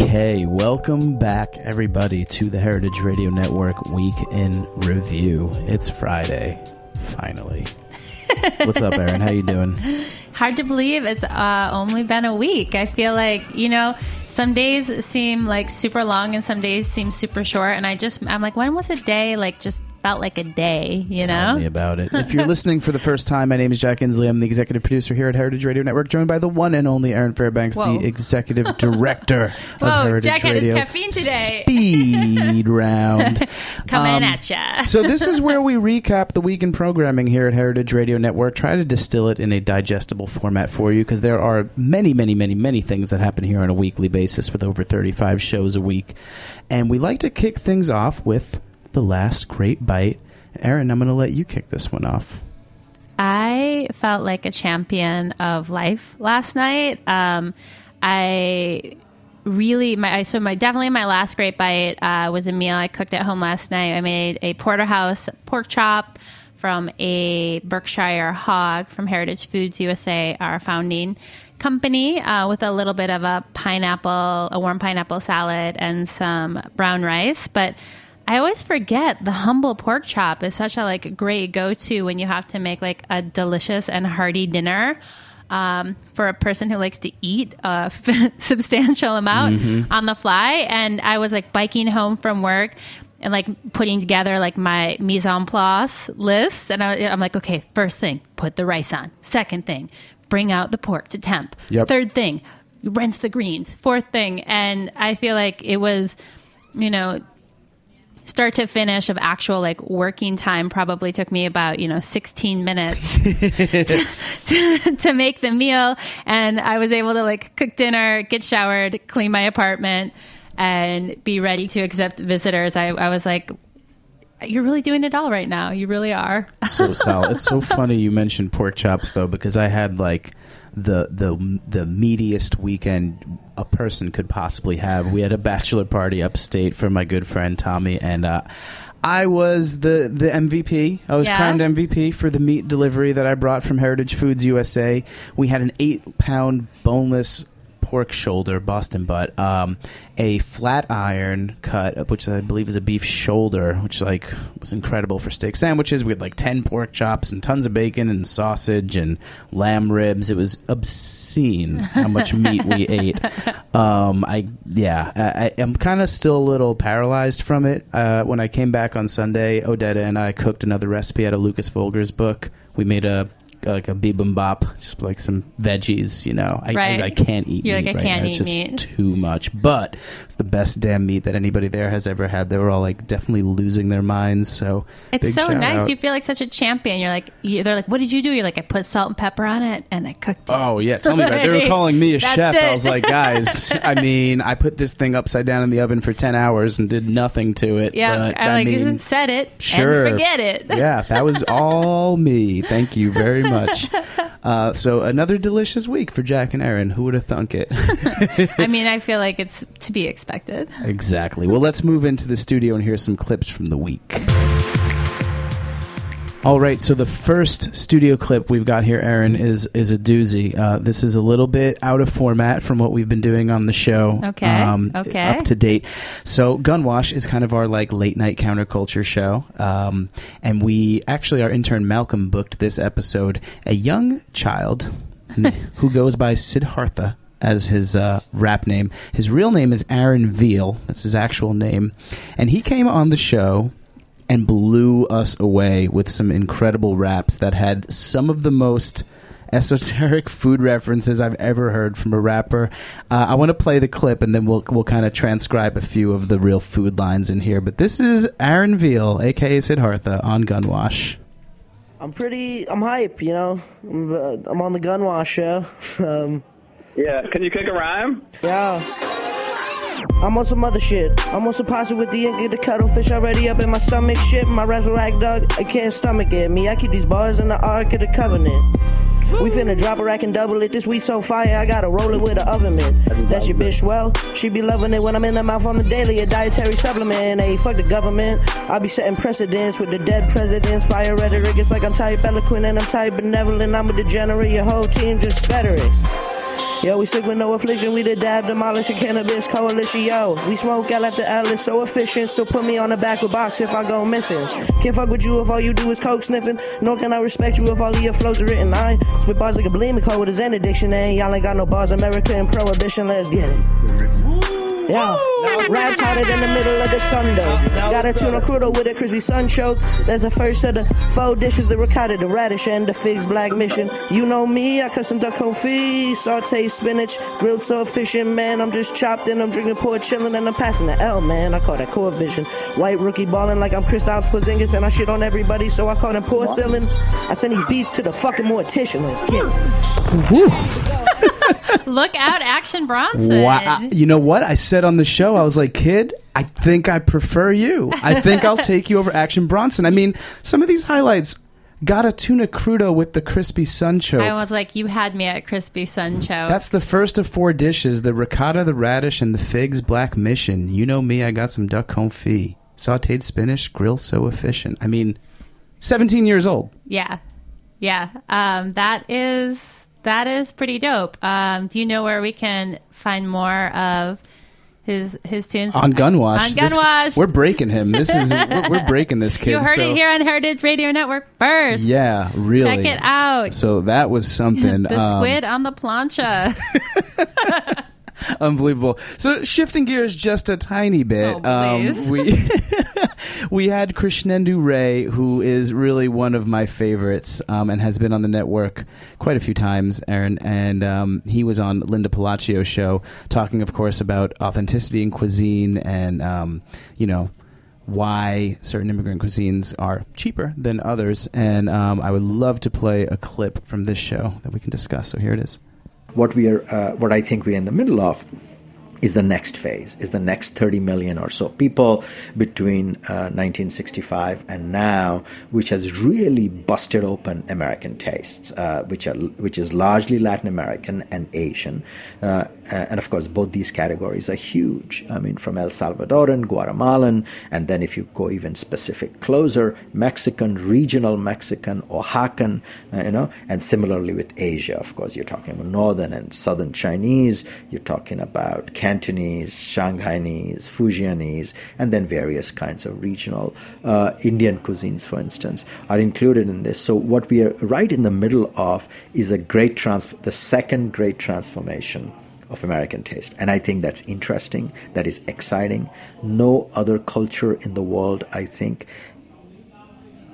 Okay, welcome back, everybody, to the Heritage Radio Network Week in Review. It's Friday, finally. What's up, Erin? How you doing? Hard to believe it's uh, only been a week. I feel like you know some days seem like super long and some days seem super short, and I just I'm like, when was a day like just felt like a day, you know. Tell know? me about it. If you're listening for the first time, my name is Jack Inslee. I'm the executive producer here at Heritage Radio Network, joined by the one and only Erin Fairbanks, Whoa. the executive director of Whoa, Heritage Jack had his Radio. caffeine today. Speed round. Coming Um, at ya. so this is where we recap the week in programming here at Heritage Radio Network. Try to distill it in a digestible format for you because there are many, many, many, many things that happen here on a weekly basis with over 35 shows a week. And we like to kick things off with the last great bite. Erin, I'm going to let you kick this one off. I felt like a champion of life last night. Um, I really my so my definitely my last great bite uh, was a meal I cooked at home last night. I made a porterhouse pork chop from a Berkshire hog from Heritage Foods USA, our founding company, uh, with a little bit of a pineapple, a warm pineapple salad, and some brown rice. But I always forget the humble pork chop is such a like great go to when you have to make like a delicious and hearty dinner. Um, for a person who likes to eat a substantial amount on the fly, and I was like biking home from work and like putting together like my mise en place list, and I, I'm like, okay, first thing, put the rice on. Second thing, bring out the pork to temp. Yep. Third thing, rinse the greens. Fourth thing, and I feel like it was, you know, start to finish of actual like working time probably took me about you know 16 minutes to, to, to make the meal. And i was able to like cook dinner get showered clean my apartment and be ready to accept visitors. I, I was like you're really doing it all right now. You really are. So solid. It's so funny you mentioned pork chops though, because I had like the the the meatiest weekend a person could possibly have. We had a bachelor party upstate for my good friend Tommy, and uh, I was the the MVP. I was Yeah? crowned MVP for the meat delivery that I brought from Heritage Foods USA. We had an eight pound boneless pork shoulder, Boston butt, um, a flat iron cut, which I believe is a beef shoulder, which like was incredible for steak sandwiches. We had like ten pork chops and tons of bacon and sausage and lamb ribs. It was obscene how much meat we ate. Um, I yeah, I, am kind of still a little paralyzed from it. Uh, when I came back on Sunday, Odetta and I cooked another recipe out of Lucas Volger's book. We made a like a bibimbap, just like some veggies. You know, I, Right. I, I can't eat. You're like, I right can't now. It's eat just meat. Too much, but it's the best damn meat that anybody there has ever had. They were all like definitely losing their minds. So it's so nice out. you feel like such a champion you're like you, they're like what did you do you're like i put salt and pepper on it and i cooked it Oh yeah, tell me about it. They were calling me a That's chef. I was like, guys, I mean, I put this thing upside down in the oven for ten hours and did nothing to it. yeah but, i like mean, said it sure. and forget it yeah, that was all me. Thank you very much. Uh, so another delicious week for Jack and Erin. Who would have thunk it? I mean, I feel like it's to be expected. exactly. Well, let's move into the studio and hear some clips from the week. All right, so the first studio clip we've got here, Erin, is is a doozy. Uh, this is a little bit out of format from what we've been doing on the show. Um, Okay, okay. Up to date. So Gunwash is kind of our like late night counterculture show, um, and we actually our intern Malcolm booked this episode a young child who goes by Siddhartha as his uh, rap name. His real name is Aaron Veal. That's his actual name, and he came on the show and blew us away with some incredible raps that had some of the most esoteric food references I've ever heard from a rapper. Uh, I want to play the clip and then we'll we'll kind of transcribe a few of the real food lines in here. But this is Aaron Veal, aka Siddhartha, on Gunwash. I'm pretty. I'm hype. You know, I'm, uh, I'm on the Gunwash show. um, Yeah, can you kick a rhyme? yeah. I'm on some other shit. I'm on some pasta with the ink of the cuttlefish already up in my stomach. Shit, my raps rag dog. I can't stomach it. Me, I keep these bars in the Ark of the Covenant. We finna drop a rack and double it. This week so fire, I gotta roll it with an oven mitt. That's your bitch, well, she be loving it when I'm in the mouth on the daily. A dietary supplement, hey, fuck the government. I be setting precedents with the dead presidents. Fire rhetoric, it's like I'm type eloquent and I'm type benevolent. I'm a degenerate, your whole team just spetterings. Yo, we sick with no affliction. We the dab, demolish a cannabis coalition. Yo, we smoke L after L. It's so efficient. So put me on the back of box if I go missing. Can't fuck with you if all you do is coke sniffing. Nor can I respect you if all of your flows are written. I spit bars like a bulimic code with a Zen addiction. And y'all ain't got no bars. America and prohibition. Let's get it. Yeah, raps hotter than the middle of the sun though. Got a tuna crudo with a crispy sunchoke. There's a first of the four dishes: the ricotta, the radish, and the figs black mission. You know me, I cut some duck confit, saute spinach, grilled so efficient, man. I'm just chopped and I'm drinking port chillin' and I'm passing the L, man. I call that core vision. White rookie ballin' like I'm Kristaps Porzingis and I shit on everybody, so I call them porcelain. I send these beats to the fucking mortician. Let's get it. Look out, Action Bronson. Wow. You know what? I said on the show, I was like, kid, I think I prefer you. I think I'll take you over Action Bronson. I mean, some of these highlights got a tuna crudo with the crispy sunchoke. I was like, you had me at crispy sunchoke. That's the first of four dishes the ricotta, the radish, and the figs black mission. You know me, I got some duck confit. Sauteed spinach, grill so efficient. I mean, 17 years old. yeah, yeah. Um, that is that is pretty dope. Um, do you know where we can find more of his his tunes On Gunwash. On This- Gunwash. we're breaking him. This is we're, we're breaking this kid. you heard so- it here on Heritage Radio Network first. Yeah, really. Check it out. So that was something. the um, squid on the plancha. Unbelievable. So shifting gears just a tiny bit, Oh, please. um, we we had Krishnendu Ray, who is really one of my favorites, um, and has been on the network quite a few times, Erin. And um, he was on Linda Pelaccio's show, talking, of course, about authenticity in cuisine and um, you know why certain immigrant cuisines are cheaper than others. And um, I would love to play a clip from this show that we can discuss. So here it is. what we are, uh, what I think we're in the middle of, is the next phase, is the next 30 million or so people between uh, 1965 and now, which has really busted open American tastes, uh, which are which is largely Latin American and Asian, uh, and of course both these categories are huge. I mean, from El Salvadoran, Guatemalan, and then if you go even specific closer, Mexican, regional Mexican, Oaxacan, uh, you know, and similarly with Asia, of course, you're talking about northern and southern Chinese, you're talking about Cantonese, Shanghainese, Fujianese, and then various kinds of regional uh, Indian cuisines, for instance, are included in this. So what we are right in the middle of is a great trans, the second great transformation of American taste. And I think that's interesting, that is exciting. No other culture in the world, I think,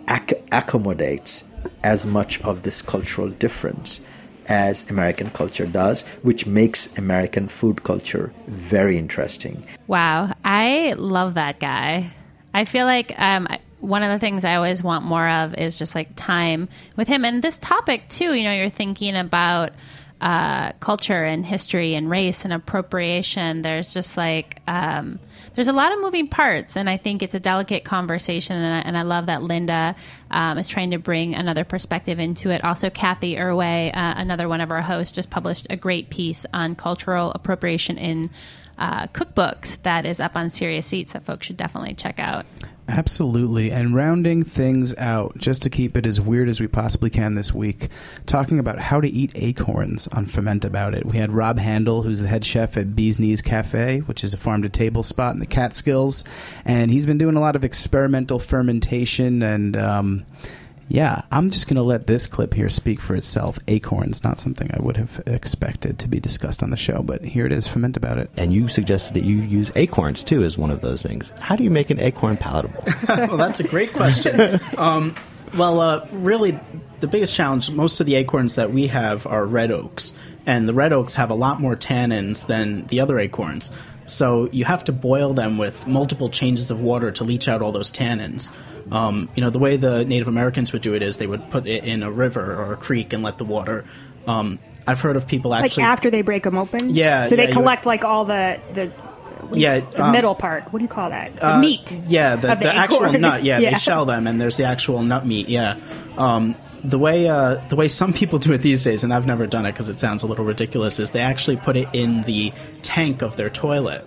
ac- accommodates as much of this cultural difference as American culture does, which makes American food culture very interesting. Wow, I love that guy. I feel like um, one of the things I always want more of is just like time with him. And this topic, too, you know, you're thinking about uh, culture and history and race and appropriation. There's just like, um, there's a lot of moving parts. And I think it's a delicate conversation. And I, and I love that Linda um, is trying to bring another perspective into it. Also, Cathy Erway, uh, another one of our hosts, just published a great piece on cultural appropriation in uh, cookbooks that is up on Serious Eats that folks should definitely check out. Absolutely. And rounding things out, just to keep it as weird as we possibly can this week, talking about how to eat acorns on Ferment About It. We had Rob Handel, who's the head chef at Bee's Knees Cafe, which is a farm to table spot in the Catskills. And he's been doing a lot of experimental fermentation and. Um, yeah, I'm just going to let this clip here speak for itself. Acorns, not something I would have expected to be discussed on the show, but here it is. Ferment about it. And you suggested that you use acorns too as one of those things. How do you make an acorn palatable? well, that's a great question. um, well, uh, really, the biggest challenge, most of the acorns that we have are red oaks, and the red oaks have a lot more tannins than the other acorns. So you have to boil them with multiple changes of water to leach out all those tannins. Um, you know, the way the Native Americans would do it is they would put it in a river or a creek and let the water. Um, I've heard of people like actually. after they break them open. Yeah, So they you- collect like all the the yeah, the um, middle part. What do you call that? The Uh, meat. Yeah, the, of the, actual nut. Yeah, Yeah. they shell them, and there's the actual nut meat. Yeah. Um, the way uh, the way some people do it these days, and I've never done it because it sounds a little ridiculous, is they actually put it in the tank of their toilet.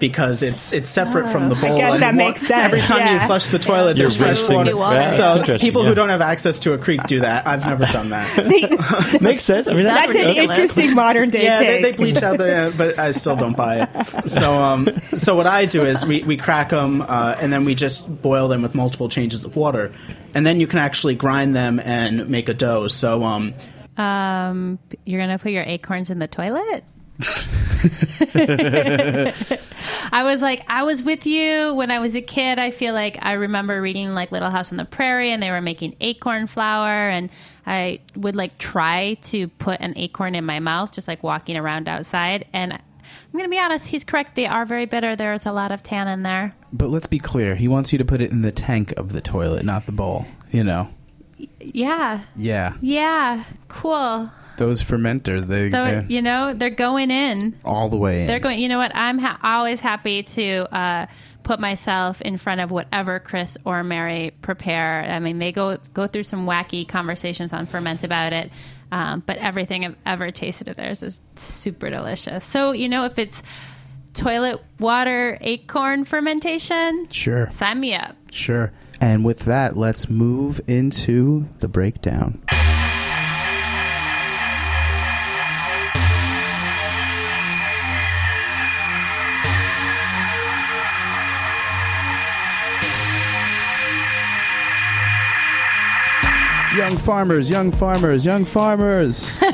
Because it's it's separate from the bowl. I guess and that wa- makes sense, Every time you flush the toilet, You're there's fresh water. it. Yeah, that's so people yeah. who don't have access to a creek do that. I've never done that. Makes sense. I mean, That's an ridiculous. interesting modern day yeah, they, they bleach out there, but I still don't buy it. So, um, so what I do is we, we crack them, uh, and then we just boil them with multiple changes of water, and then you can actually grind them and make a dough. So, um, Um, you're gonna put your acorns in the toilet. I was like, I was with you when I was a kid. I feel like I remember reading like Little House on the Prairie, and they were making acorn flour, and I would like try to put an acorn in my mouth, just like walking around outside. And I'm gonna be honest, he's correct. They are very bitter. There's a lot of tannin there. But let's be clear. He wants you to put it in the tank of the toilet, not the bowl. You know. Yeah, Yeah. yeah, cool. Those fermenters, they, So you know they're going in. all the way in. They're going. You know what? I'm ha- always happy to uh, put myself in front of whatever Chris or Mary prepare. I mean, they go go through some wacky conversations on ferment about it, um, but everything I've ever tasted of theirs is super delicious. So you know, if it's toilet water acorn fermentation, Sure. sign me up. Sure. And with that, let's move into the breakdown. Young farmers, young farmers, young farmers.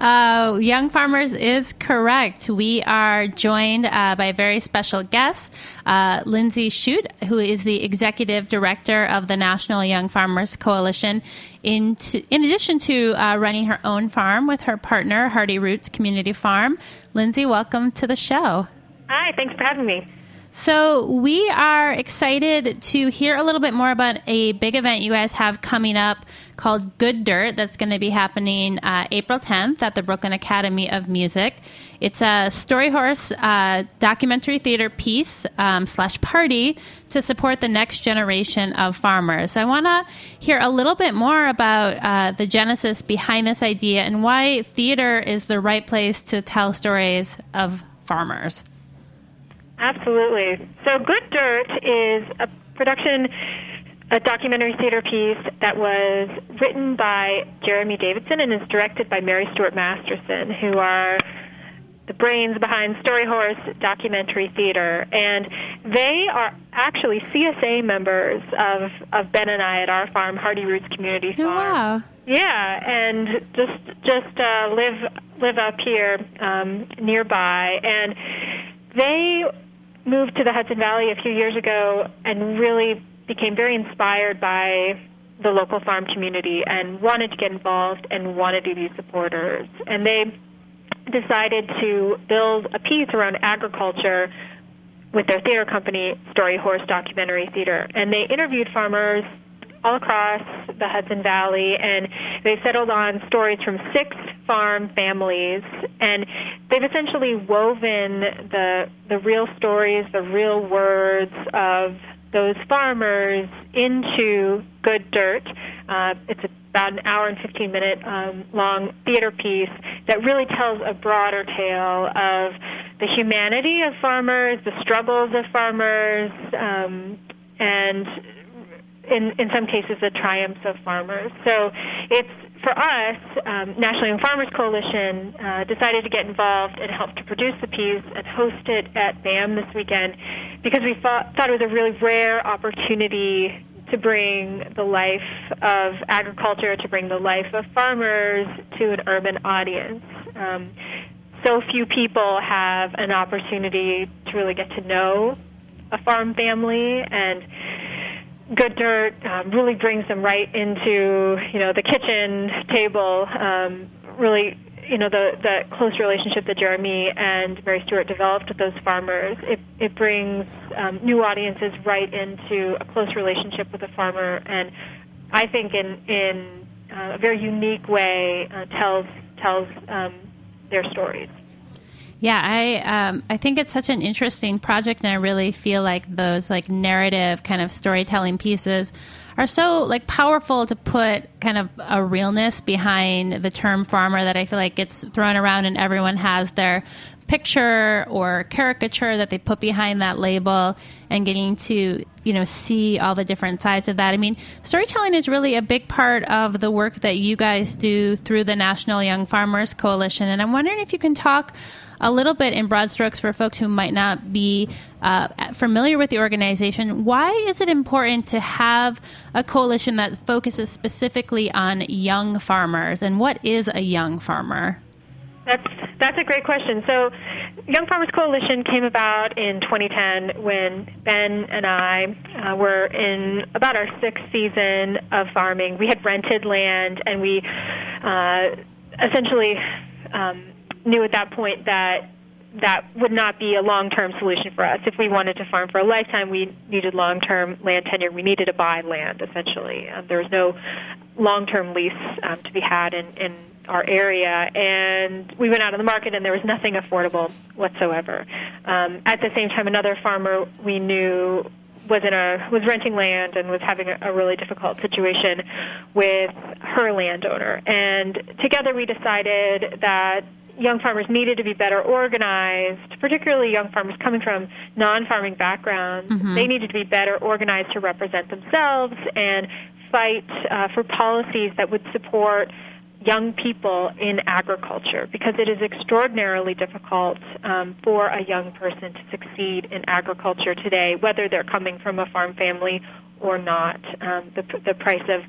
Uh, Young Farmers is correct. We are joined uh, by a very special guest, uh, Lindsay Shute, who is the executive director of the National Young Farmers Coalition. In, to, in addition to uh, running her own farm with her partner, Hearty Roots Community Farm, Lindsay, welcome to the show. Hi, thanks for having me. So, we are excited to hear a little bit more about a big event you guys have coming up called Good Dirt that's going to be happening uh, April 10th at the Brooklyn Academy of Music. It's a Story Horse uh, documentary theater piece um, slash party to support the next generation of farmers. So, I want to hear a little bit more about uh, the genesis behind this idea and why theater is the right place to tell stories of farmers. Absolutely. So, Good Dirt is a production, a documentary theater piece that was written by Jeremy Davidson and is directed by Mary Stuart Masterson, who are the brains behind Story Horse Documentary Theater. And they are actually CSA members of, of Ben and I at our farm, Hearty Roots Community Farm. Oh, wow. Yeah, and just just uh, live live up here um, nearby, and they moved to the Hudson Valley a few years ago and really became very inspired by the local farm community and wanted to get involved and wanted to be supporters, and they decided to build a piece around agriculture with their theater company, Story Horse Documentary Theater. And they interviewed farmers all across the Hudson Valley, and they settled on stories from six farm families, and they've essentially woven the the real stories, the real words of those farmers into Good Dirt. Uh, it's about an hour and 15 minute um, long theater piece that really tells a broader tale of the humanity of farmers, the struggles of farmers, um, and in, in some cases, the triumphs of farmers. So it's for us, um, National Young Farmers Coalition uh, decided to get involved and help to produce the piece and host it at BAM this weekend because we thought, thought it was a really rare opportunity to bring the life of agriculture, to bring the life of farmers to an urban audience. Um, so few people have an opportunity to really get to know a farm family and Good Dirt um, really brings them right into you know the kitchen table. Um, really, you know the the close relationship that Jeremy and Mary Stuart developed with those farmers. It it brings um, new audiences right into a close relationship with a farmer, and I think in in uh, a very unique way uh, tells tells um, their stories. Yeah, I um, I think it's such an interesting project, and I really feel like those like narrative kind of storytelling pieces are so like powerful to put kind of a realness behind the term farmer that I feel like gets thrown around, and everyone has their picture or caricature that they put behind that label and getting to you know see all the different sides of that. I mean storytelling is really a big part of the work that you guys do through the national young farmers coalition and i'm wondering if you can talk a little bit in broad strokes for folks who might not be uh, familiar with the organization why is it important to have a coalition that focuses specifically on young farmers and what is a young farmer That's that's a great question. So, Young Farmers Coalition came about in 2010 when Ben and I uh, were in about our sixth season of farming. We had rented land, and we uh, essentially um, knew at that point that that would not be a long-term solution for us. If we wanted to farm for a lifetime, we needed long-term land tenure. We needed to buy land, essentially. Um, there was no long-term lease um, to be had in, in our area, and we went out on the market, and there was nothing affordable whatsoever. Um, at the same time, another farmer we knew was in a was renting land and was having a, a really difficult situation with her landowner, and together we decided that young farmers needed to be better organized, particularly young farmers coming from non-farming backgrounds. Mhm. They needed to be better organized to represent themselves and fight uh, for policies that would support young people in agriculture because it is extraordinarily difficult um, for a young person to succeed in agriculture today, whether they're coming from a farm family or not. Um, the, the price of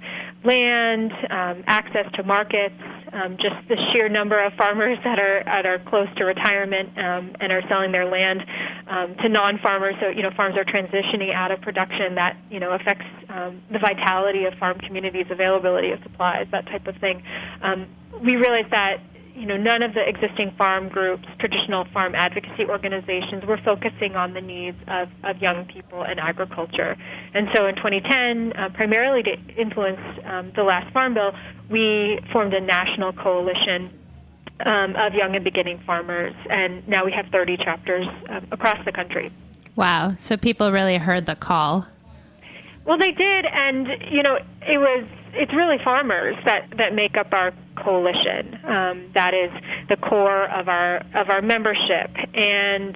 land, um, access to markets, um, just the sheer number of farmers that are that are close to retirement um, and are selling their land um, to non-farmers. So you know, farms are transitioning out of production. That you know affects um, the vitality of farm communities, availability of supplies, that type of thing. Um, we realize that you know, none of the existing farm groups, traditional farm advocacy organizations, were focusing on the needs of, of young people in agriculture. And so in 2010, uh, primarily to influence um, the last Farm Bill, we formed a national coalition um, of young and beginning farmers, and now we have 30 chapters um, across the country. wow so people really heard the call Well, they did, and you know, it was it's really farmers that that make up our coalition. Um, that is the core of our of our membership, and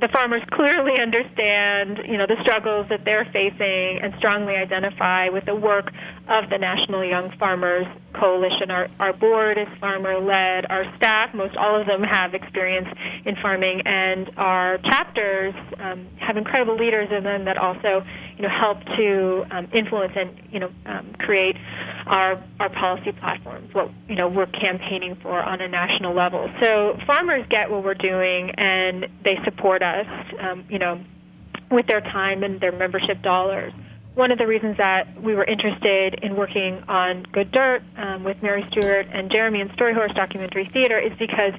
the farmers clearly understand, you know, the struggles that they're facing and strongly identify with the work of the National Young Farmers Coalition. Our, our board is farmer led. Our staff, most all of them have experience in farming, and our chapters um, have incredible leaders in them that also, you know, help to um, influence and, you know, um, create our our policy platforms, what you know we're campaigning for on a national level. So farmers get what we're doing, and they support us, um, you know, with their time and their membership dollars. One of the reasons that we were interested in working on Good Dirt um, with Mary Stuart and Jeremy and Storyhorse Documentary Theater is because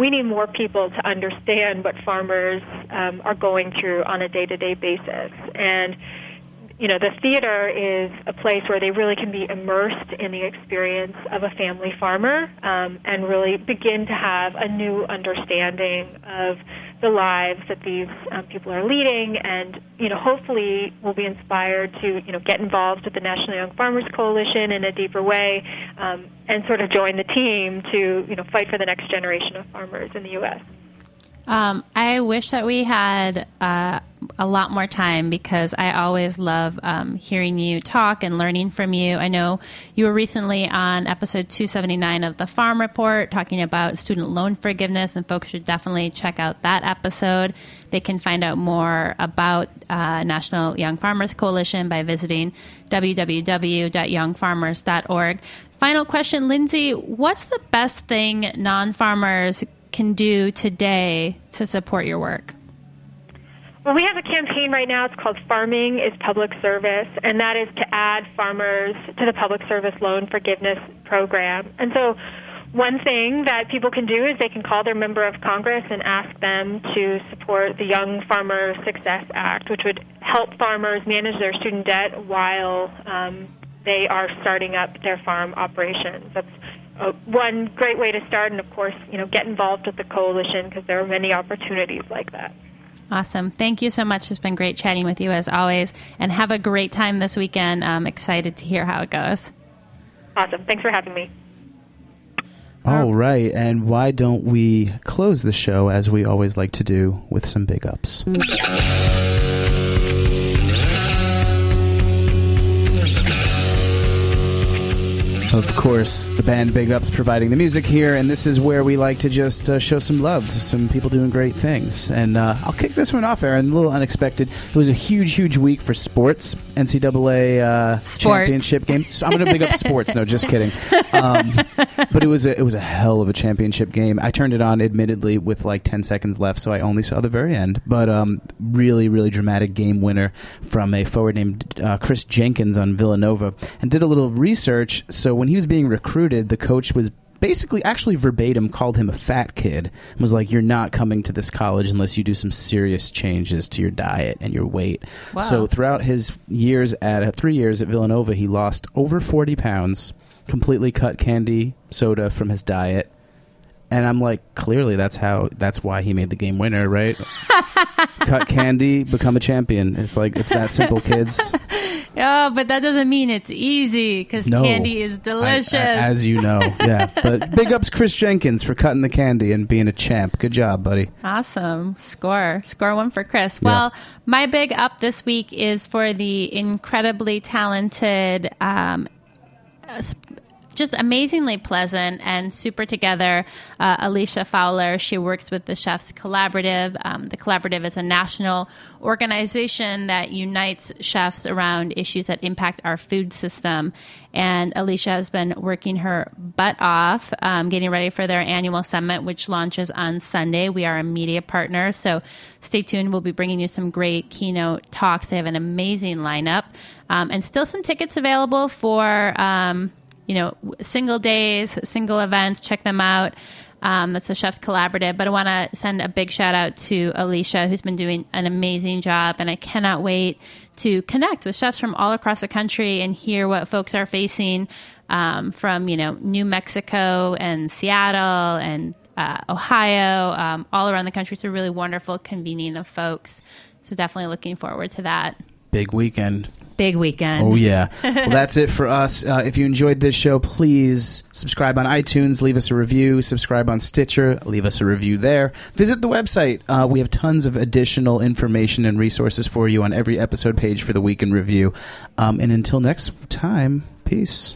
we need more people to understand what farmers um, are going through on a day-to-day basis, and you know, the theater is a place where they really can be immersed in the experience of a family farmer um, and really begin to have a new understanding of the lives that these um, people are leading, and you know, hopefully, will be inspired to you know get involved with the National Young Farmers Coalition in a deeper way, um, and sort of join the team to you know fight for the next generation of farmers in the U.S. Um, I wish that we had uh, a lot more time because I always love um, hearing you talk and learning from you. I know you were recently on episode 279 of the Farm Report talking about student loan forgiveness, and folks should definitely check out that episode. They can find out more about uh, National Young Farmers Coalition by visiting www.youngfarmers.org. Final question, Lindsay what's the best thing non farmers can do today to support your work? Well, we have a campaign right now. It's called Farming is Public Service, and that is to add farmers to the Public Service Loan Forgiveness Program. And so, one thing that people can do is they can call their member of Congress and ask them to support the Young Farmer Success Act, which would help farmers manage their student debt while um, they are starting up their farm operations. That's uh, one great way to start, and of course, you know, get involved with the coalition because there are many opportunities like that. Awesome. Thank you so much. It's been great chatting with you as always. And have a great time this weekend. I'm excited to hear how it goes. Awesome. Thanks for having me. All right, and why don't we close the show as we always like to do with some big ups? Of course, the band Big Ups providing the music here, and this is where we like to just uh, show some love to some people doing great things. And uh, I'll kick this one off, Erin. A little unexpected. It was a huge, huge week for sports. NCAA uh, Sports. championship game. So I'm going to big up sports. No, just kidding. Um, but it was a, it was a hell of a championship game. I turned it on, admittedly, with like 10 seconds left, so I only saw the very end. But um, really, really dramatic game winner from a forward named uh, Kris Jenkins on Villanova, and did a little research. So when he was being recruited, the coach was basically actually verbatim called him a fat kid and was like you're not coming to this college unless you do some serious changes to your diet and your weight. Wow. so throughout his years at uh, three years at villanova he lost over 40 pounds completely cut candy soda from his diet. And i'm like clearly that's how that's why he made the game winner right? Cut candy become a champion. It's like it's that simple kids Oh, but that doesn't mean it's easy because No. candy is delicious. I- I- as you know, yeah. But big ups Kris Jenkins for cutting the candy and being a champ. Good job, buddy. Awesome. Score. Score one for Kris. Well, my big up this week is for the incredibly talented, um, just amazingly pleasant and super together, uh, Alicia Fowler. She works with the Chefs Collaborative. Um, the Collaborative is a national organization that unites chefs around issues that impact our food system. And Alicia has been working her butt off, um, getting ready for their annual summit, which launches on Sunday. We are a media partner, so stay tuned. We'll be bringing you some great keynote talks. They have an amazing lineup, um, and still some tickets available for um, you know single days, single events. Check them out. Um, that's the Chefs Collaborative. But I want to send a big shout out to Alicia, who's been doing an amazing job. And I cannot wait to connect with chefs from all across the country and hear what folks are facing um, from, you know, New Mexico and Seattle and uh, Ohio, um, all around the country. It's a really wonderful convening of folks. So definitely looking forward to that. Big weekend. Big weekend. Oh, yeah. well, that's it for us. Uh, if you enjoyed this show, please subscribe on iTunes, leave us a review, subscribe on Stitcher, leave us a review there. Visit the website. Uh, we have tons of additional information and resources for you on every episode page for the week review. Um, and until next time, peace.